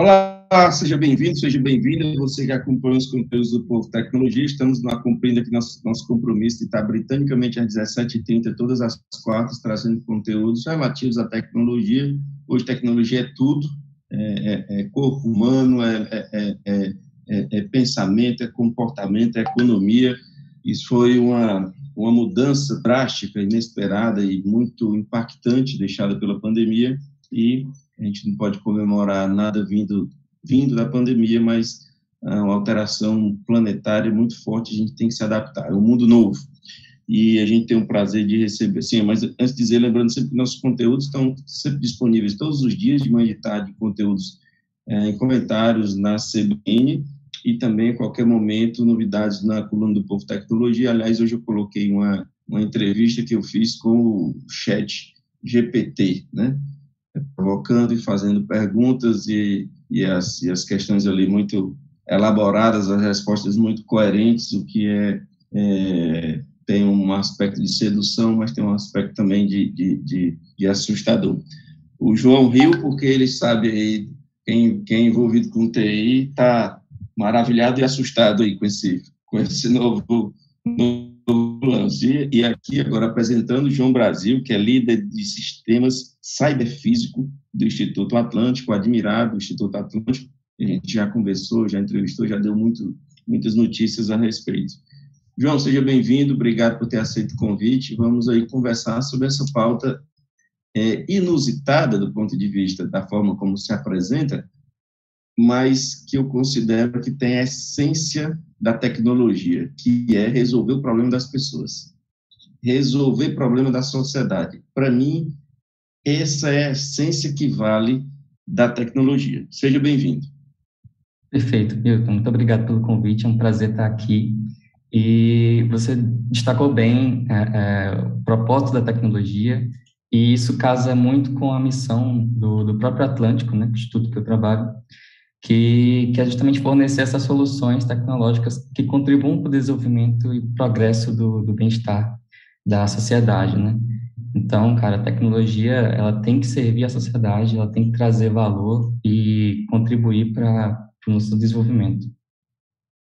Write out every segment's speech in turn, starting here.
Olá, seja bem-vindo, seja bem-vinda. Você que acompanha os conteúdos do Povo Tecnologia, estamos cumprindo aqui nosso, nosso compromisso de estar britanicamente às 17h30, todas as quartas, trazendo conteúdos relativos à tecnologia. Hoje, tecnologia é tudo: é, é, é corpo humano, é, é, é, pensamento, é comportamento, é economia. Isso foi uma, uma mudança drástica, inesperada e muito impactante deixada pela pandemia. E a gente não pode comemorar nada vindo, vindo da pandemia, mas é uma alteração planetária muito forte, a gente tem que se adaptar, é um mundo novo. E a gente tem o prazer de receber, sim, mas antes de dizer, lembrando sempre que nossos conteúdos estão sempre disponíveis todos os dias, de manhã e tarde, conteúdos é, em comentários na CBN, e também, a qualquer momento, novidades na coluna do Povo Tecnologia. Aliás, hoje eu coloquei uma, uma entrevista que eu fiz com o chat GPT, né? Provocando e fazendo perguntas e, e, as, e as questões ali muito elaboradas, as respostas muito coerentes, o que é, é tem um aspecto de sedução, mas tem um aspecto também de, de, de, de assustador. O João riu porque ele sabe aí, quem, quem é envolvido com TI está maravilhado e assustado aí com esse, com esse novo, novo E aqui agora apresentando João Brasil, que é líder de sistemas cyberfísico do Instituto Atlântico, admirado do Instituto Atlântico. A gente já conversou, já entrevistou, já deu muito, muitas notícias a respeito. João, seja bem-vindo, obrigado por ter aceito o convite. Vamos aí conversar sobre essa pauta é, inusitada do ponto de vista da forma como se apresenta, mas que eu considero que tem a essência da tecnologia, que é resolver o problema das pessoas, resolver o problema da sociedade. Para mim, essa é a essência que vale da tecnologia. Seja bem-vindo. Perfeito, Milton. Muito obrigado pelo convite. É um prazer estar aqui. E você destacou bem é, é, o propósito da tecnologia, e isso casa muito com a missão do, do próprio Atlântico, né, instituto que eu trabalho, que, que é justamente fornecer essas soluções tecnológicas que contribuam para o desenvolvimento e progresso do, do bem-estar da sociedade, né? Então, cara, a tecnologia, ela tem que servir à sociedade, ela tem que trazer valor e contribuir para o nosso desenvolvimento.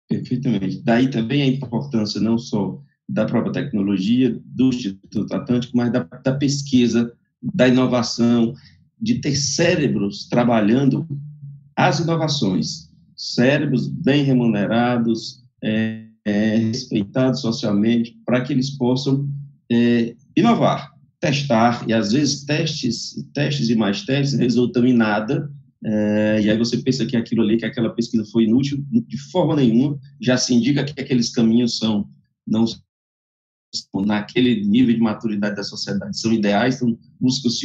Perfeitamente. Daí também a importância não só da própria tecnologia, do Instituto Atlântico, mas da, da pesquisa, da inovação, de ter cérebros trabalhando as inovações, cérebros bem remunerados, é, é, respeitados socialmente, para que eles possam é, inovar, testar, e às vezes testes, testes e mais testes resultam em nada, é, e aí você pensa que aquilo ali, que aquela pesquisa foi inútil, de forma nenhuma, já se indica que aqueles caminhos são, não naquele nível de maturidade da sociedade, são ideais, são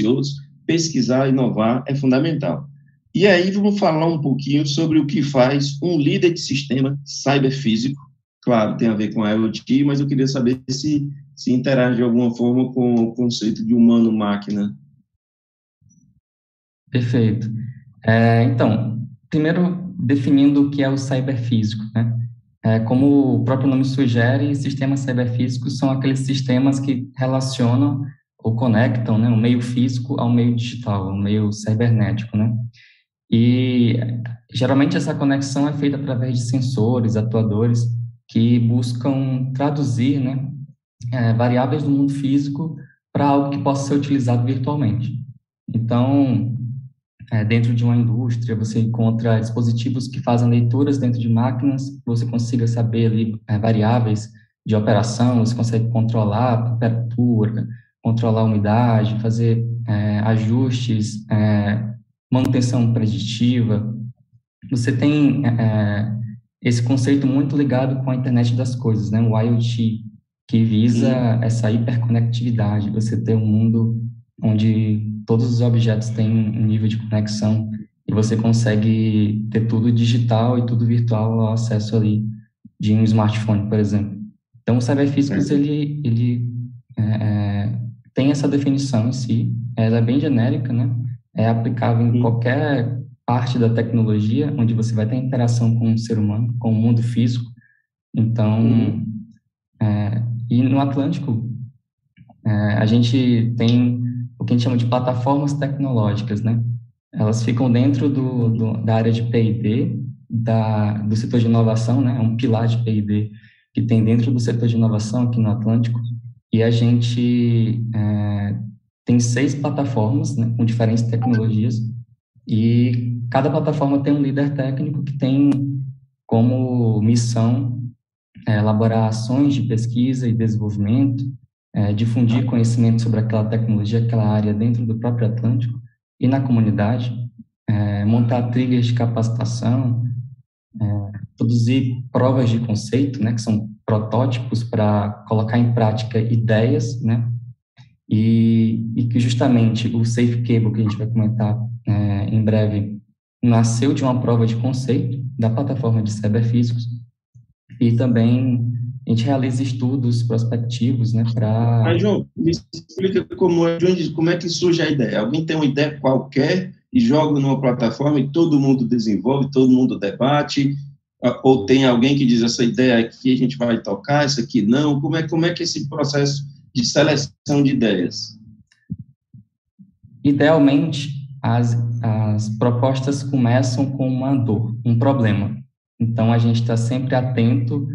outros, pesquisar, inovar é fundamental. E aí vamos falar um pouquinho sobre o que faz um líder de sistema cyberfísico. Claro, tem a ver com a IoT, mas eu queria saber se se interage de alguma forma com o conceito de humano-máquina. Perfeito. É, então, primeiro definindo o que é o cyberfísico, né? É, como o próprio nome sugere, sistemas cyberfísicos são aqueles sistemas que relacionam ou conectam né, o meio físico ao meio digital, ao meio cibernético, né? E geralmente essa conexão é feita através de sensores, atuadores, que buscam traduzir né, é, variáveis do mundo físico para algo que possa ser utilizado virtualmente. Então, é, dentro de uma indústria, você encontra dispositivos que fazem leituras dentro de máquinas, você consiga saber ali é, variáveis de operação, você consegue controlar a temperatura, controlar a umidade, fazer é, ajustes, é, manutenção preditiva. Você tem é, é, esse conceito muito ligado com a internet das coisas, né? o IoT, que visa Sim. essa hiperconectividade, você ter um mundo onde todos os objetos têm um nível de conexão e você consegue ter tudo digital e tudo virtual ao acesso ali de um smartphone, por exemplo. Então, o cyberfísicos, ele, ele é, é, tem essa definição em si, ela é bem genérica, né? É aplicável em qualquer parte da tecnologia, onde você vai ter interação com o ser humano, com o mundo físico. Então, uhum. é, e no Atlântico, é, a gente tem o que a gente chama de plataformas tecnológicas, né? elas ficam dentro do, do da área de P&D, do setor de inovação, né? É um pilar de P&D que tem dentro do setor de inovação aqui no Atlântico. E a gente é, tem seis plataformas né, com diferentes tecnologias e cada plataforma tem um líder técnico que tem como missão é, elaborar ações de pesquisa e desenvolvimento, é, difundir conhecimento sobre aquela tecnologia, aquela área dentro do próprio Atlântico e na comunidade, é, montar trilhas de capacitação, é, produzir provas de conceito, né, que são protótipos para colocar em prática ideias, né, e, e, que justamente o Safe Cable, que a gente vai comentar é, em breve, nasceu de uma prova de conceito da plataforma de cyberfísicos, e também a gente realiza estudos prospectivos, né, para... Mas, João, me explica como é, como é que surge a ideia. Alguém tem uma ideia qualquer e joga numa plataforma e todo mundo desenvolve, todo mundo debate, ou tem alguém que diz essa ideia aqui a gente vai tocar, essa aqui não, como é, como é que esse processo de seleção de ideias? Idealmente, as, as propostas começam com uma dor, um problema. Então, a gente está sempre atento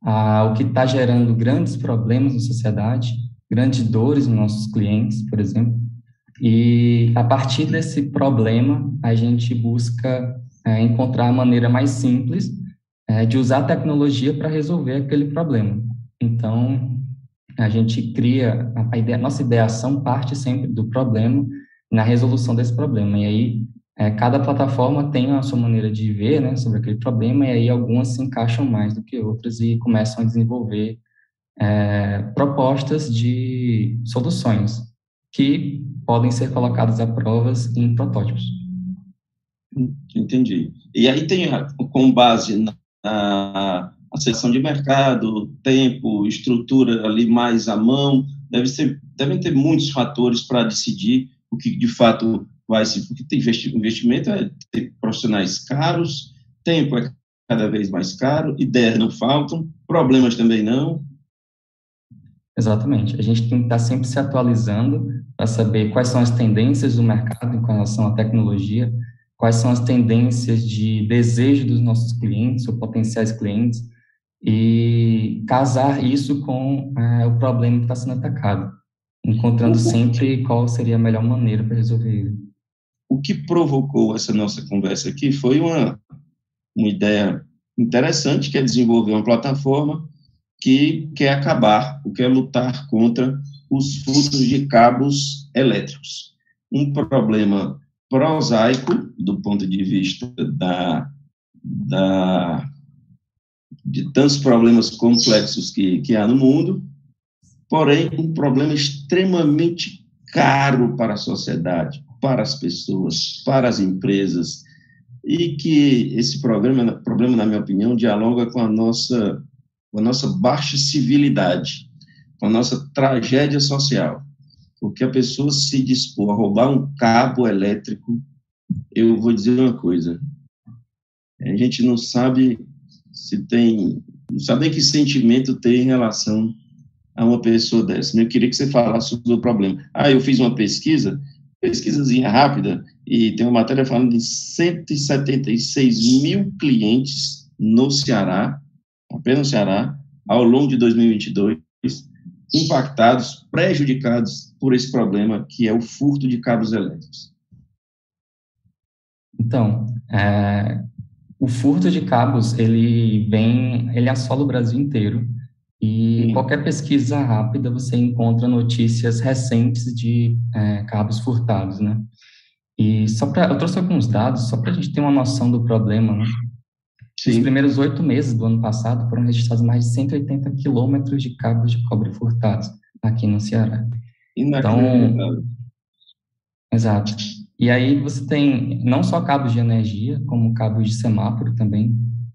ao que está gerando grandes problemas na sociedade, grandes dores nos nossos clientes, por exemplo, e a partir desse problema, a gente busca é, encontrar a maneira mais simples é, de usar a tecnologia para resolver aquele problema. Então, a gente cria, a, ideia, a nossa ideação parte sempre do problema na resolução desse problema. E aí, é, cada plataforma tem a sua maneira de ver né, sobre aquele problema, e aí algumas se encaixam mais do que outras e começam a desenvolver é, propostas de soluções que podem ser colocadas a provas em protótipos. Entendi. E aí tem, com base na seção de mercado, tempo, estrutura ali mais à mão, deve ser, devem ter muitos fatores para decidir o que de fato vai se, porque tem investimento é ter profissionais caros, tempo é cada vez mais caro, ideias não faltam, problemas também não. Exatamente. A gente tem que estar sempre se atualizando para saber quais são as tendências do mercado em relação à tecnologia, quais são as tendências de desejo dos nossos clientes ou potenciais clientes e casar isso com é, o problema que está sendo atacado, encontrando sempre qual seria a melhor maneira para resolver ele. O que provocou essa nossa conversa aqui foi uma, uma ideia interessante, que é desenvolver uma plataforma que quer acabar, que quer lutar contra os furtos de cabos elétricos. Um problema prosaico, do ponto de vista da, da, de tantos problemas complexos que, que há no mundo, porém, um problema extremamente caro para a sociedade, para as pessoas, para as empresas, e que esse problema, problema na minha opinião, dialoga com a nossa, com a nossa baixa civilidade, com a nossa tragédia social. Porque a pessoa se dispor a roubar um cabo elétrico, eu vou dizer uma coisa, a gente não sabe se tem, não sabe que sentimento tem em relação a uma pessoa dessa. Eu queria que você falasse sobre o problema. Ah, eu fiz uma pesquisa, pesquisazinha rápida, e tem uma matéria falando de 176 mil clientes no Ceará, apenas no Ceará, ao longo de 2022, impactados, prejudicados por esse problema que é o furto de cabos elétricos? Então, é, o furto de cabos, ele vem, ele assola o Brasil inteiro e Sim. qualquer pesquisa rápida você encontra notícias recentes de é, cabos furtados, né? E só para, eu trouxe alguns dados só para a gente ter uma noção do problema, né? Sim. Nos primeiros oito meses do ano passado, foram registrados mais de 180 quilômetros de cabos de cobre furtados aqui no Ceará. Então, exato. E aí você tem não só cabos de energia, como cabos de semáforo também.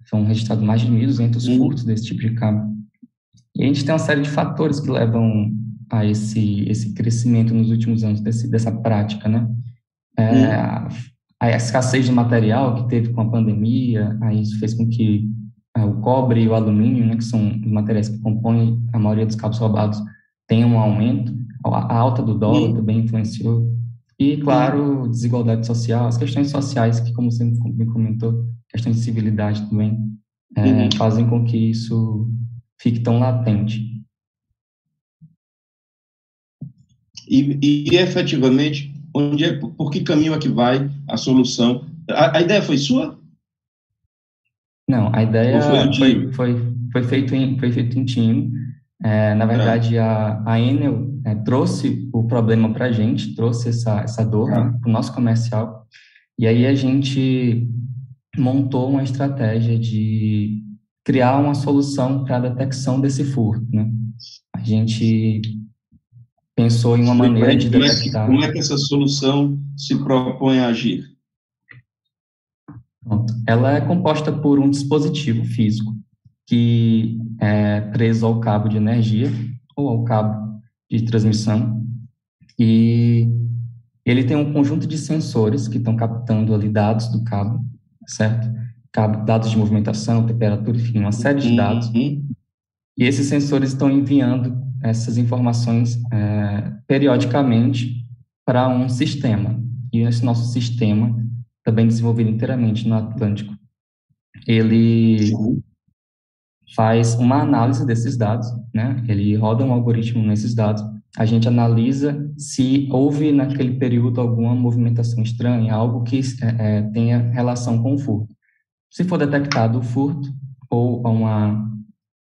Foram registrados mais de 1.200 furtos desse tipo de cabo. E a gente tem uma série de fatores que levam a esse, esse crescimento nos últimos anos desse, dessa prática, né? É, a escassez de material que teve com a pandemia, aí isso fez com que é, o cobre e o alumínio, né, que são os materiais que compõem a maioria dos cabos roubados, tenham um aumento. A alta do dólar também influenciou. E, claro, desigualdade social, as questões sociais, que, como você me comentou, questões de civilidade também, é, uhum. fazem com que isso fique tão latente. E, e efetivamente, onde é, por que caminho é que vai a solução? A, a ideia foi sua? Não, a ideia foi, foi, foi, foi, feito em, foi feito em time. É, na verdade, a, a Enel é, trouxe o problema para a gente, trouxe essa, essa dor né, para o nosso comercial. E aí a gente montou uma estratégia de criar uma solução para a detecção desse furto. Né? A gente pensou em uma maneira de detectar. Como é que essa solução se propõe a agir? Pronto. Ela é composta por um dispositivo físico que é preso ao cabo de energia ou ao cabo de transmissão e ele tem um conjunto de sensores que estão captando ali dados do cabo, certo? Cabo, dados de movimentação, temperatura, enfim, uma série de dados. Uhum. E esses sensores estão enviando essas informações é, periodicamente para um sistema. E esse nosso sistema, também desenvolvido inteiramente no Atlântico, ele faz uma análise desses dados, né? Ele roda um algoritmo nesses dados. A gente analisa se houve naquele período alguma movimentação estranha, algo que é, é, tenha relação com o furto. Se for detectado o furto ou um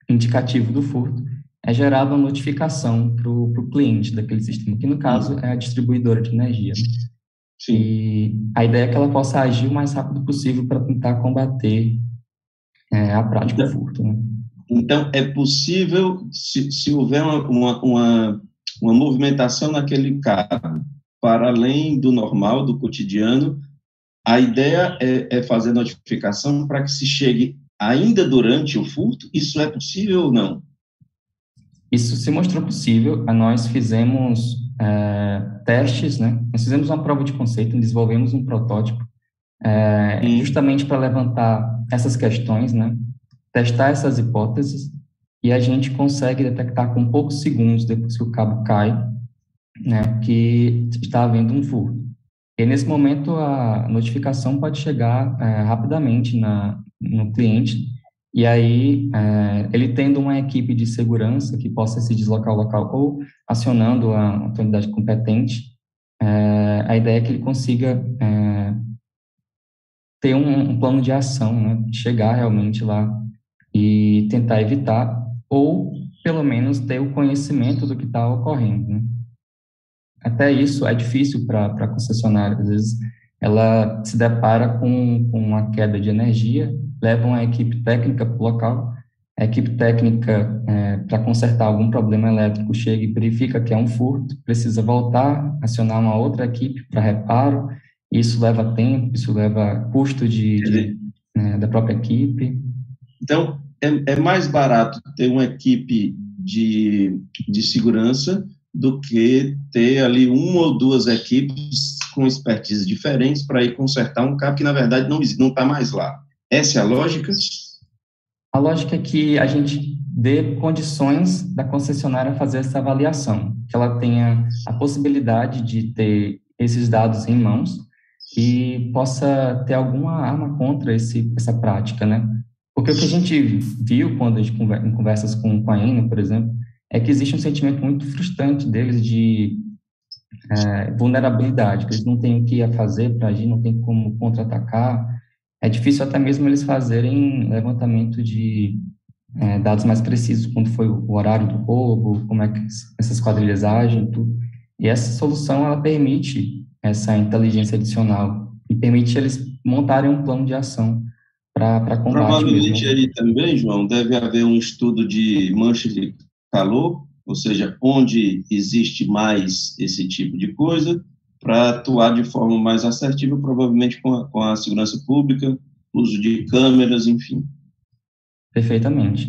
indicativo do furto, é gerada uma notificação para o cliente daquele sistema, que no caso é a distribuidora de energia. Sim. E a ideia é que ela possa agir o mais rápido possível para tentar combater é, a prática do furto. Né? Então, é possível, se, se houver uma, uma, uma movimentação naquele carro, para além do normal, do cotidiano, a ideia é, é fazer notificação para que se chegue ainda durante o furto? Isso é possível ou não? Isso se mostrou possível. Nós fizemos é, testes, né? Nós fizemos uma prova de conceito, desenvolvemos um protótipo, é, justamente para levantar essas questões, né? Testar essas hipóteses e a gente consegue detectar com poucos segundos depois que o cabo cai, né? Que está havendo um furto. E nesse momento a notificação pode chegar é, rapidamente na, no cliente e aí, é, ele tendo uma equipe de segurança que possa se deslocar ao local ou acionando a autoridade competente, é, a ideia é que ele consiga é, ter um, um, plano de ação, né? chegar realmente lá e tentar evitar, ou pelo menos ter o conhecimento do que está ocorrendo. Né? Até isso é difícil para a concessionária, às vezes ela se depara com, com uma queda de energia levam a equipe técnica para o local, a equipe técnica, é, para consertar algum problema elétrico, chega e verifica que é um furto, precisa voltar, acionar uma outra equipe para reparo, isso leva tempo, isso leva custo de, de né, da própria equipe. Então, é, é, mais barato ter uma equipe de, de segurança do que ter ali uma ou duas equipes com expertise diferentes para ir consertar um cabo que, na verdade, não está mais lá. Essa é a lógica? A lógica é que a gente dê condições da concessionária fazer essa avaliação, que ela tenha a possibilidade de ter esses dados em mãos e possa ter alguma arma contra esse, essa prática, né? Porque o que a gente viu quando a gente conversa, em conversas com, com a Enel, por exemplo, é que existe um sentimento muito frustrante deles de é, vulnerabilidade, que eles não têm o que fazer para agir, não tem como contra-atacar, é difícil até mesmo eles fazerem levantamento de é, dados mais precisos, quando foi o horário do roubo, como é que essas quadrilhas agem, tudo. E essa solução, ela permite essa inteligência adicional e permite eles montarem um plano de ação para combate. Provavelmente mesmo. aí também, João, deve haver um estudo de mancha de calor, ou seja, onde existe mais esse tipo de coisa, para atuar de forma mais assertiva, provavelmente com a, com a segurança pública, uso de câmeras, enfim. Perfeitamente.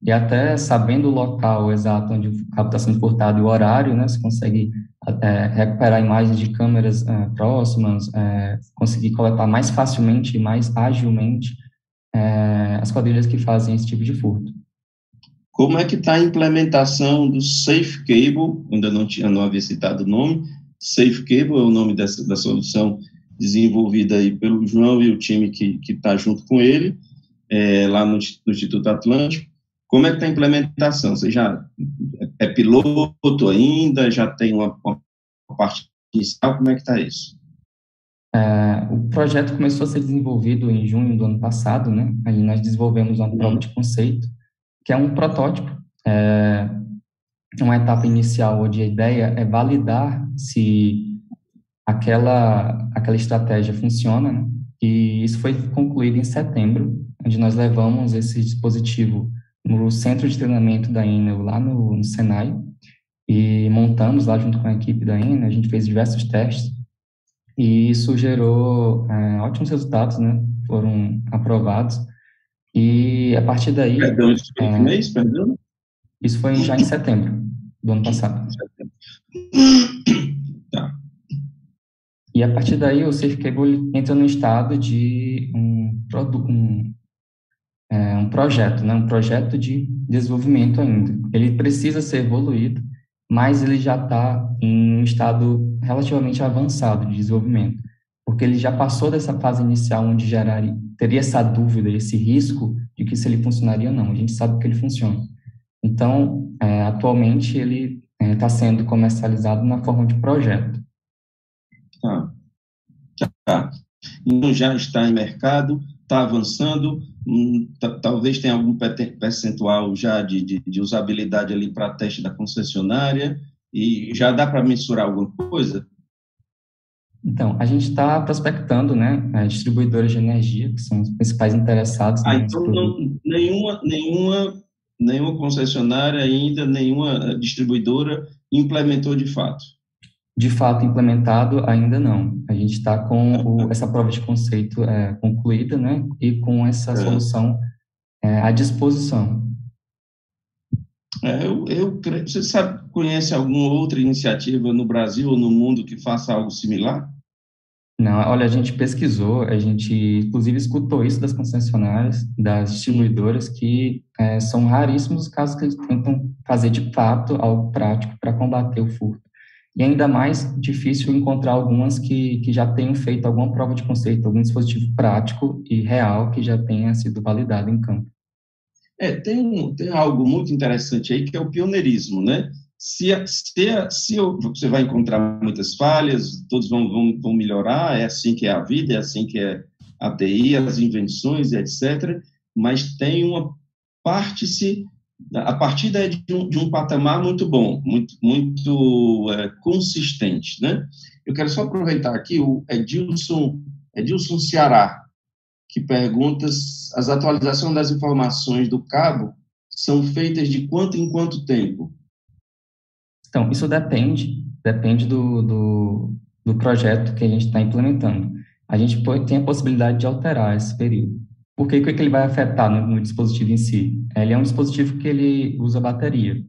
E até sabendo o local exato onde o cabo está sendo portado e o horário, né, você consegue é, recuperar imagens de câmeras é, próximas, é, conseguir coletar mais facilmente e mais agilmente é, as quadrilhas que fazem esse tipo de furto. Como é que está a implementação do Safe Cable? Ainda não tinha, não havia citado o nome, Safe Cable é o nome dessa, da solução desenvolvida aí pelo João e o time que está junto com ele, é, lá no, no, Instituto Atlântico. Como é que está a implementação? Você já é piloto ainda? Já tem uma, uma parte inicial? Como é que está isso? É, o projeto começou a ser desenvolvido em junho do ano passado, né? Aí nós desenvolvemos uma prova de conceito, que é um protótipo, é, uma etapa inicial onde a ideia é validar se aquela aquela estratégia funciona, né? E isso foi concluído em setembro, onde nós levamos esse dispositivo no centro de treinamento da Enel, lá no, no Senai, e montamos lá junto com a equipe da Enel, a gente fez diversos testes, e isso gerou é, ótimos resultados, né? Foram aprovados. E a partir daí. Perdão, isso foi é, mês, perdão? Isso foi já em setembro do ano passado. Tá. E a partir daí o Safe Cable entra no estado de um, um, é, um projeto, né? um projeto de desenvolvimento ainda. Ele precisa ser evoluído mas ele já está em um estado relativamente avançado de desenvolvimento, porque ele já passou dessa fase inicial onde geraria, teria essa dúvida, esse risco de que se ele funcionaria ou não. A gente sabe que ele funciona. Então, é, atualmente ele está é, sendo comercializado na forma de projeto. Tá. tá. Então já está em mercado, está avançando, hum, talvez tenha algum percentual já de, de, de usabilidade ali para teste da concessionária, e já dá para mensurar alguma coisa? Então, a gente está prospectando, né, as distribuidoras de energia, que são os principais interessados. Ah, então não, nenhuma, nenhuma, nenhuma concessionária ainda, nenhuma distribuidora implementou de fato? De fato implementado ainda não. A gente está com o, essa prova de conceito é, concluída, né, e com essa é. solução é, à disposição. É, eu, eu creio, você sabe, conhece alguma outra iniciativa no Brasil ou no mundo que faça algo similar? Não, olha, a gente pesquisou, a gente inclusive escutou isso das concessionárias, das distribuidoras, que é, são raríssimos os casos que eles tentam fazer de fato algo prático para combater o furto e ainda mais difícil encontrar algumas que, que já tenham feito alguma prova de conceito, algum dispositivo prático e real que já tenha sido validado em campo. É, tem, tem algo muito interessante aí que é o pioneirismo, né? Se, se, se você vai encontrar muitas falhas, todos vão, vão, vão melhorar, é assim que é a vida, é assim que é a TI, as invenções, etc. Mas tem uma parte-se a partida de um, de um patamar muito bom, muito, muito é, consistente, né? Eu quero só aproveitar aqui o Edilson, Edilson Ceará, que pergunta as atualizações das informações do cabo são feitas de quanto em quanto tempo? Então, isso depende, depende do, do, do projeto que a gente está implementando. A gente tem a possibilidade de alterar esse período. Por que, que ele vai afetar no, no, dispositivo em si? Ele é um dispositivo que ele usa bateria.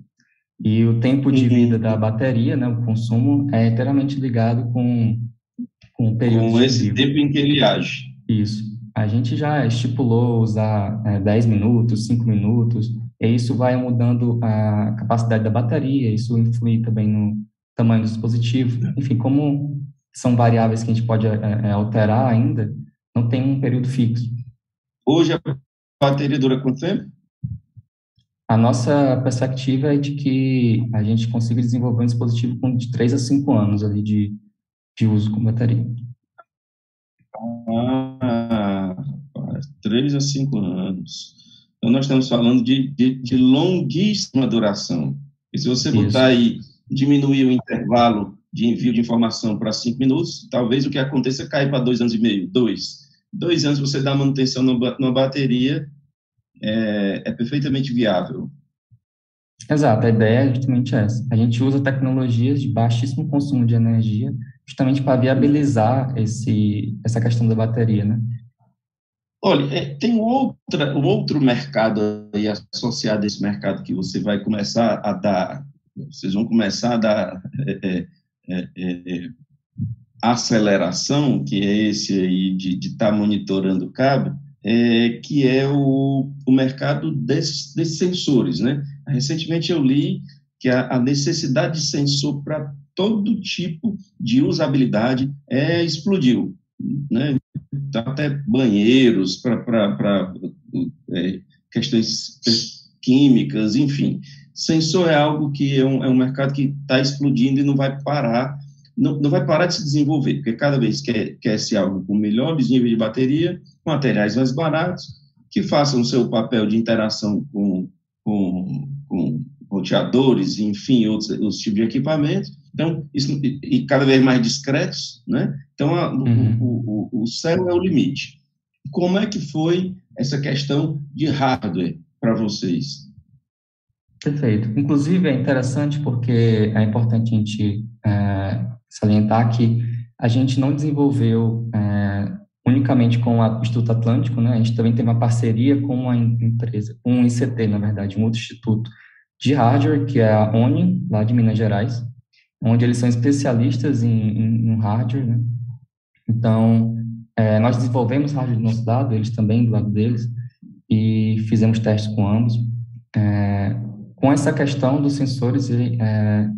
E o tempo de uhum. vida da bateria, né, o consumo, é inteiramente ligado com, com o período com esse tempo em que ele age. Isso. A gente já estipulou usar é, 10 minutos, 5 minutos, e isso vai mudando a capacidade da bateria, isso influi também no tamanho do dispositivo. Enfim, como são variáveis que a gente pode é, é alterar ainda, não tem um período fixo. Hoje a bateria dura quanto tempo? A nossa perspectiva é de que a gente consiga desenvolver um dispositivo com de 3 a 5 anos ali de, de uso com bateria. Ah, 3 a 5 anos. Então, nós estamos falando de, de, de longuíssima duração. E se você Isso. botar aí, diminuir o intervalo de envio de informação para 5 minutos, talvez o que aconteça é cair para 2 anos e meio, 2 dois anos você dá manutenção numa bateria é, é perfeitamente viável. Exato, a ideia é justamente essa. A gente usa tecnologias de baixíssimo consumo de energia justamente para viabilizar esse, essa questão da bateria, né? Olha, é, tem outra, um outro mercado aí associado a esse mercado que você vai começar a dar, vocês vão começar a dar é, é, é, é aceleração, que é esse aí de estar tá monitorando o cabo, é, que é o, o mercado desses, desses sensores, né? Recentemente eu li que a, a necessidade de sensor para todo tipo de usabilidade é, explodiu. Né? Até banheiros para é, questões químicas, enfim. Sensor é algo que é um, é um mercado que está explodindo e não vai parar, não, não vai parar de se desenvolver, porque cada vez quer, quer se algo com melhores níveis de bateria, materiais mais baratos, que façam o seu papel de interação com, com, com roteadores, enfim, outros, outros tipos de equipamentos, então, isso, e, e cada vez mais discretos, né? Então, a, uhum. o, o, o céu é o limite. Como é que foi essa questão de hardware para vocês? Perfeito. Inclusive, é interessante porque é importante a gente é, salientar que a gente não desenvolveu é, unicamente com o Instituto Atlântico, né? A gente também tem uma parceria com uma empresa, um ICT, na verdade, um outro instituto de hardware, que é a ONI, lá de Minas Gerais, onde eles são especialistas em, em, em hardware, né? Então, é, nós desenvolvemos hardware do nosso lado, eles também do lado deles, e fizemos testes com ambos. É, com essa questão dos sensores, é,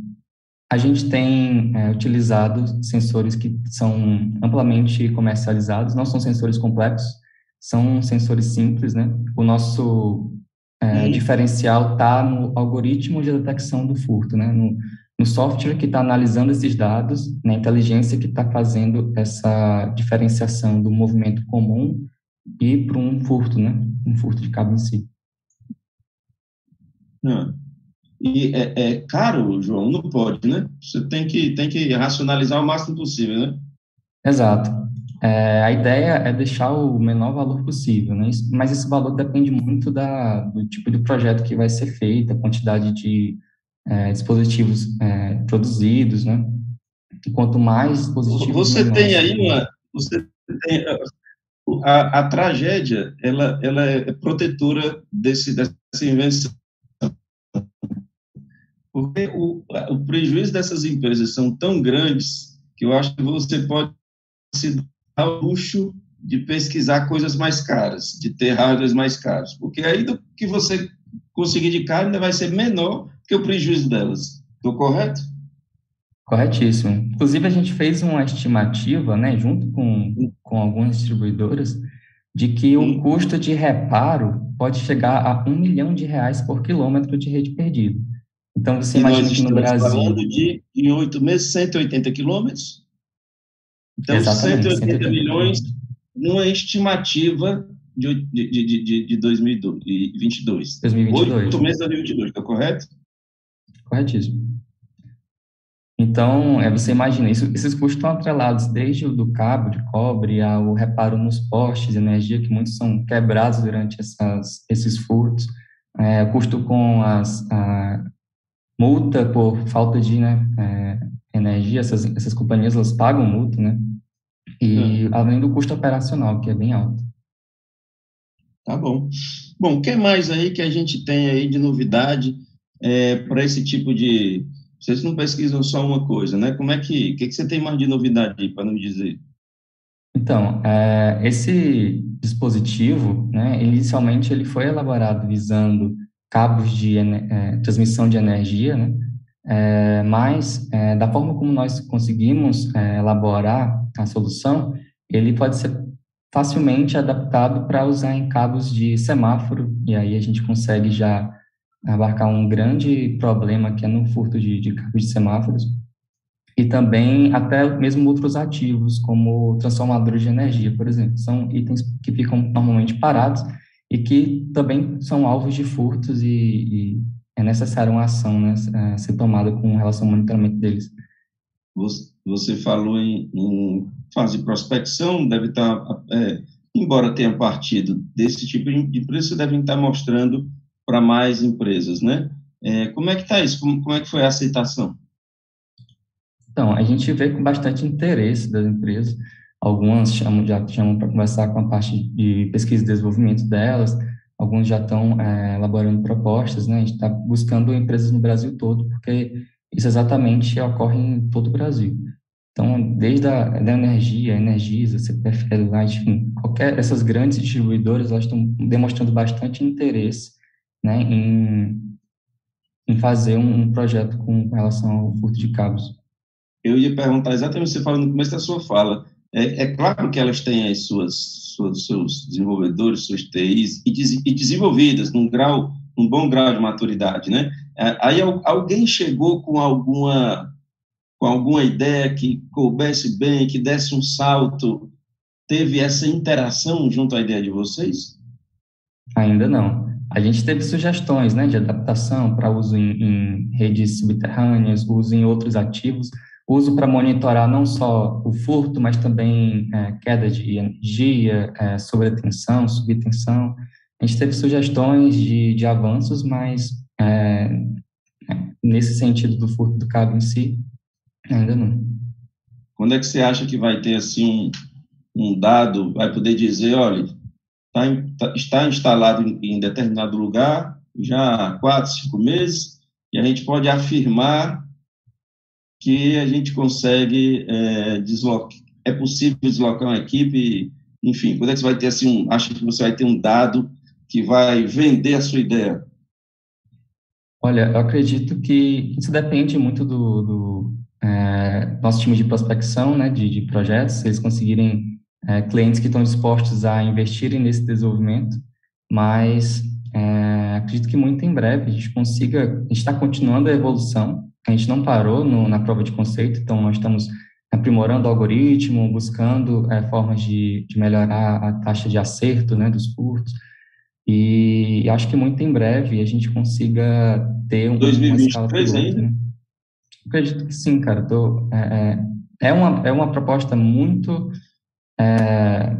a gente tem é, utilizado sensores que são amplamente comercializados, não são sensores complexos, são sensores simples, né? O nosso é, diferencial está no algoritmo de detecção do furto, né? No, no software que está analisando esses dados, na inteligência que está fazendo essa diferenciação do movimento comum e para um furto, né? Um furto de cabo em si. Ah. E é, é, caro, João? Não pode, né? Você tem que, tem que racionalizar o máximo possível, né? Exato. É, a ideia é deixar o menor valor possível, né? mas esse valor depende muito da, do tipo de projeto que vai ser feito, a quantidade de é, dispositivos é, produzidos, né? E quanto mais dispositivos... Você tem aí uma... Você tem, a, a, tragédia, ela, ela é protetora desse, dessa invenção. Porque o, o prejuízo dessas empresas são tão grandes que eu acho que você pode se dar o luxo de pesquisar coisas mais caras, de ter hardwares mais caros, porque aí do que você conseguir de caro ainda vai ser menor que o prejuízo delas. Estou correto? Corretíssimo. Inclusive, a gente fez uma estimativa, né, junto com, com algumas distribuidoras, de que o custo de reparo pode chegar a um milhão de reais por quilômetro de rede perdida. Então, você e imagina que no Brasil... falando de, em oito meses, 180 quilômetros? Então, Exatamente, 180, 180 milhões numa estimativa de, de, de, de, de 2022. 2022. Oito meses de 2022, está correto? Corretíssimo. Então, é, você imagina, isso, esses custos estão atrelados desde o do cabo de cobre ao reparo nos postes energia, que muitos são quebrados durante essas, esses furtos, é, custo com as, a multa por falta de né, é, energia, essas, essas companhias elas pagam multa, né? E hum. além do custo operacional, que é bem alto. Tá bom. Bom, o que mais aí que a gente tem aí de novidade é, para esse tipo de. Vocês não pesquisam só uma coisa, né? Como é que. O que, que você tem mais de novidade aí para nos dizer? Então, é, esse dispositivo, né, inicialmente ele foi elaborado visando cabos de é, transmissão de energia, né, é, mas é, da forma como nós conseguimos é, elaborar a solução, ele pode ser facilmente adaptado para usar em cabos de semáforo, e aí a gente consegue já abarcar um grande problema que é no furto de, de cabos de semáforos e também até mesmo outros ativos, como transformadores de energia, por exemplo. São itens que ficam normalmente parados e que também são alvos de furtos e, e é necessário uma ação né, ser tomada com relação ao monitoramento deles. Você falou em, em fase de prospecção, deve estar, é, embora tenha partido desse tipo de empresa, você deve estar mostrando para mais empresas, né? É, como é que está isso? Como, como é que foi a aceitação? Então, a gente vê com bastante interesse das empresas. Algumas chamam, já chamam para conversar com a parte de pesquisa e desenvolvimento delas, alguns já estão é, elaborando propostas, né? A gente está buscando empresas no Brasil todo, porque isso exatamente ocorre em todo o Brasil. Então, desde a da energia, Energisa, CPFL, enfim, qualquer essas grandes distribuidoras, elas estão demonstrando bastante interesse né, em, em fazer um, um projeto com relação ao furto de cabos. Eu ia perguntar exatamente, você falou no começo da sua fala, é, é, claro que elas têm as suas, suas, seus desenvolvedores, suas TIs, e, des, e desenvolvidas num grau, um bom grau de maturidade, né? É, aí alguém chegou com alguma, com alguma ideia que coubesse bem, que desse um salto, teve essa interação junto à ideia de vocês? Ainda não. A gente teve sugestões, né, de adaptação para uso em, em redes subterrâneas, uso em outros ativos, uso para monitorar não só o furto, mas também é, queda de energia, é, sobretensão, subtensão. A gente teve sugestões de, de avanços, mas é, nesse sentido do furto do cabo em si, ainda não. Quando é que você acha que vai ter assim um dado, vai poder dizer, olha, tá, tá, está instalado em, em determinado lugar já há quatro, cinco meses, e a gente pode afirmar que a gente consegue é, deslocar, é possível deslocar uma equipe, enfim, quando é que você vai ter assim, um, acha que você vai ter um dado que vai vender a sua ideia? Olha, eu acredito que isso depende muito do, do é, nosso time de prospecção, né, de, de projetos, se eles conseguirem é, clientes que estão dispostos a investirem nesse desenvolvimento, mas é, acredito que muito em breve a gente consiga, a gente está continuando a evolução, a gente não parou no, na prova de conceito, então nós estamos aprimorando o algoritmo, buscando é, formas de, de, melhorar a taxa de acerto né, dos furtos, e acho que muito em breve a gente consiga ter um, 2023 uma escala piloto, ainda? Né? Acredito que sim, cara. Tô, é, é, é, uma, é uma proposta muito, é,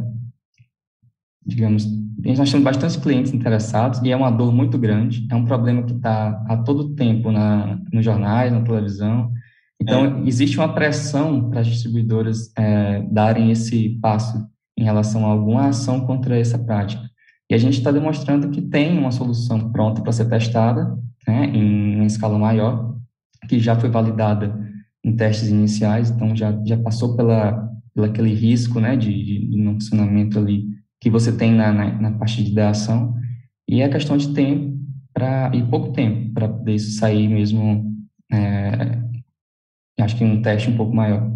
digamos, nós temos bastante clientes interessados e é uma dor muito grande, é um problema que está a todo tempo na, nos jornais, na televisão. Então, é. existe uma pressão para as distribuidoras é, darem esse passo em relação a alguma ação contra essa prática. E a gente está demonstrando que tem uma solução pronta para ser testada né, em uma escala maior, que já foi validada em testes iniciais, então já, já passou pela, pela aquele risco né, de, de não funcionamento ali que você tem na, na, na parte de ideação, e é questão de tempo para e pouco tempo para poder sair mesmo, é, acho que um teste um pouco maior.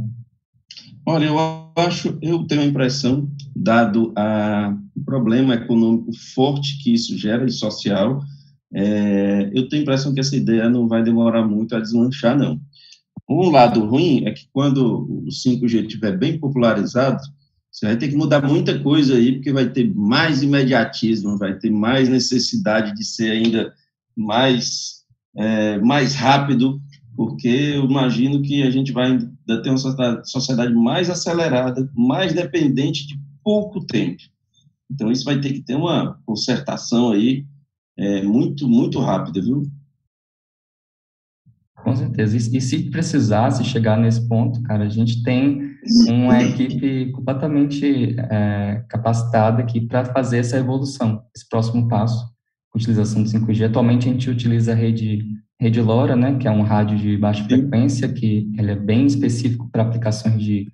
Olha, eu acho, eu tenho a impressão, dado a, o problema econômico forte que isso gera e social, é, eu tenho a impressão que essa ideia não vai demorar muito a deslanchar, não. Um lado ruim é que quando o 5G estiver bem popularizado, você vai ter que mudar muita coisa aí, porque vai ter mais imediatismo, vai ter mais necessidade de ser ainda mais, é, mais rápido, porque eu imagino que a gente vai ainda ter uma sociedade mais acelerada, mais dependente de pouco tempo. Então, isso vai ter que ter uma concertação aí é, muito, muito rápida, viu? Com certeza. E, e se precisar, se chegar nesse ponto, cara, a gente tem uma equipe completamente é, capacitada aqui para fazer essa evolução, esse próximo passo, utilização do 5G. Atualmente a gente utiliza a rede, rede LoRa, né, que é um rádio de baixa frequência, que ele é bem específico para aplicações de,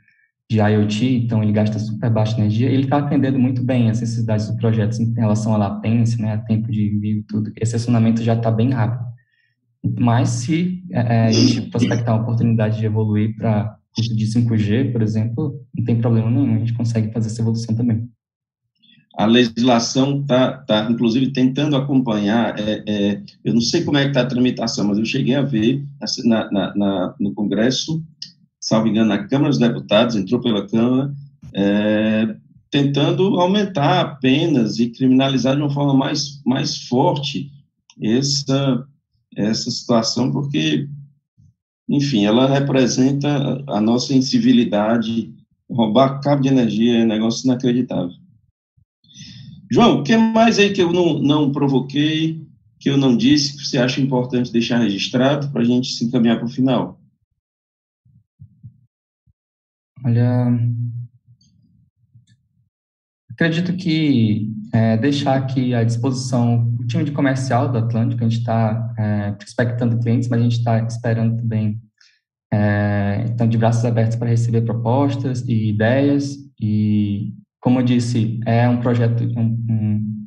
de IoT, então ele gasta super baixa energia. Ele está atendendo muito bem as necessidades do projeto em relação à latência, né, a tempo de envio e tudo. Esse acionamento já está bem rápido. Mas se é, a gente prospectar uma oportunidade de evoluir para de 5G, por exemplo, não tem problema nenhum, a gente consegue fazer essa evolução também. A legislação está, tá, inclusive, tentando acompanhar, é, é, eu não sei como é que está a tramitação, mas eu cheguei a ver na, na, na, no Congresso, salvo engano, na Câmara dos Deputados, entrou pela Câmara, é, tentando aumentar penas e criminalizar de uma forma mais, mais forte essa, essa situação, porque enfim, ela representa a nossa incivilidade. Roubar cabo de energia é um negócio inacreditável. João, o que mais aí que eu não, não provoquei, que eu não disse, que você acha importante deixar registrado para a gente se encaminhar para o final? Olha, acredito que é, deixar aqui à disposição time de comercial do Atlântico, a gente está é, expectando clientes, mas a gente está esperando também, é, então, de braços abertos para receber propostas e ideias, e, como eu disse, é um projeto, um, um,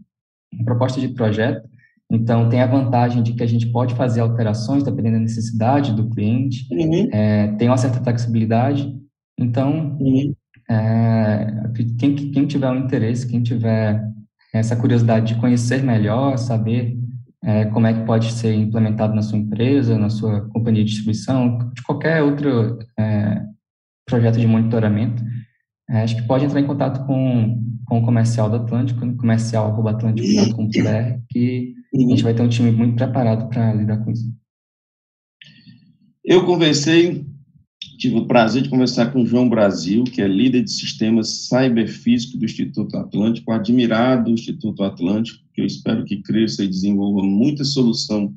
uma proposta de projeto, Então, tem a vantagem de que a gente pode fazer alterações dependendo da necessidade do cliente, uhum. é, tem uma certa flexibilidade. Então, uhum. é, quem, quem tiver um interesse, quem tiver essa curiosidade de conhecer melhor, saber é, como é que pode ser implementado na sua empresa, na sua companhia de distribuição, de qualquer outro é, projeto de monitoramento, é, acho que pode entrar em contato com, com o comercial do Atlântico, comercial.atlântico.com.br, que a gente vai ter um time muito preparado para lidar com isso. Eu conversei, tive o prazer de conversar com o João Brasil, que é líder de sistemas cyberfísico do Instituto Atlântico, admirado do Instituto Atlântico, que eu espero que cresça e desenvolva muita solução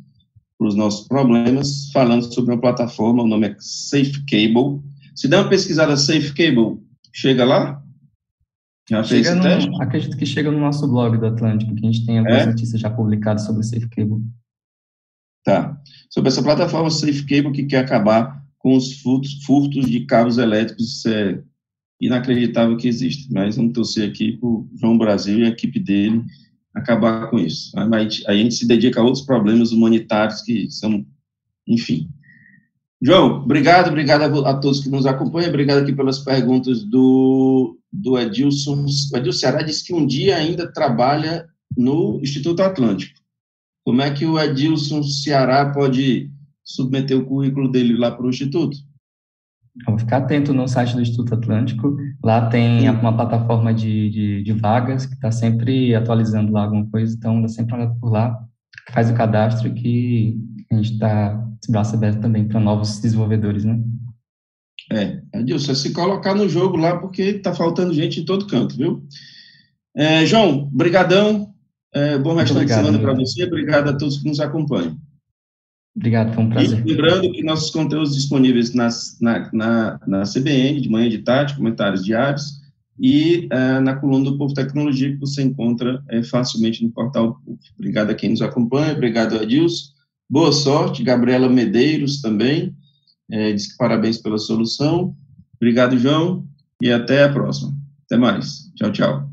para os nossos problemas, falando sobre uma plataforma, o nome é Safe Cable. Se der uma pesquisada Safe Cable, chega lá? Já fez chega no? Acredito que chega no nosso blog do Atlântico, que a gente tem algumas é? notícias já publicadas sobre Safe Cable. Tá. Sobre essa plataforma Safe Cable que quer acabar com os furtos, de cabos elétricos, isso é inacreditável que existe. Mas vamos torcer aqui para o João Brasil e a equipe dele acabar com isso. Aí a gente se dedica a outros problemas humanitários que são, enfim. João, obrigado, obrigado a, a todos que nos acompanham, obrigado aqui pelas perguntas do, do Edilson. O Edilson Ceará disse que um dia ainda trabalha no Instituto Atlântico. Como é que o Edilson Ceará pode submeter o currículo dele lá para o Instituto? Vamos ficar atento no site do Instituto Atlântico. Lá tem uma plataforma de, de, de vagas que está sempre atualizando lá alguma coisa, então dá sempre olhada por lá, faz o cadastro que a gente está de braço aberto também para novos desenvolvedores, né? É, Adilson, é se colocar no jogo lá porque está faltando gente em todo canto, viu? É, João, brigadão, é, bom restante de semana para você, obrigado a todos que nos acompanham. Obrigado, foi um prazer. E lembrando que nossos conteúdos disponíveis nas, na, na, na CBN, de manhã e de tarde, comentários diários, e uh, na coluna do Povo Tecnologia, que você encontra é, facilmente no portal Povo. Obrigado a quem nos acompanha, obrigado, Adilson. Boa sorte, Gabriela Medeiros também, é, diz que parabéns pela solução. Obrigado, João, e até a próxima. Até mais. Tchau, tchau.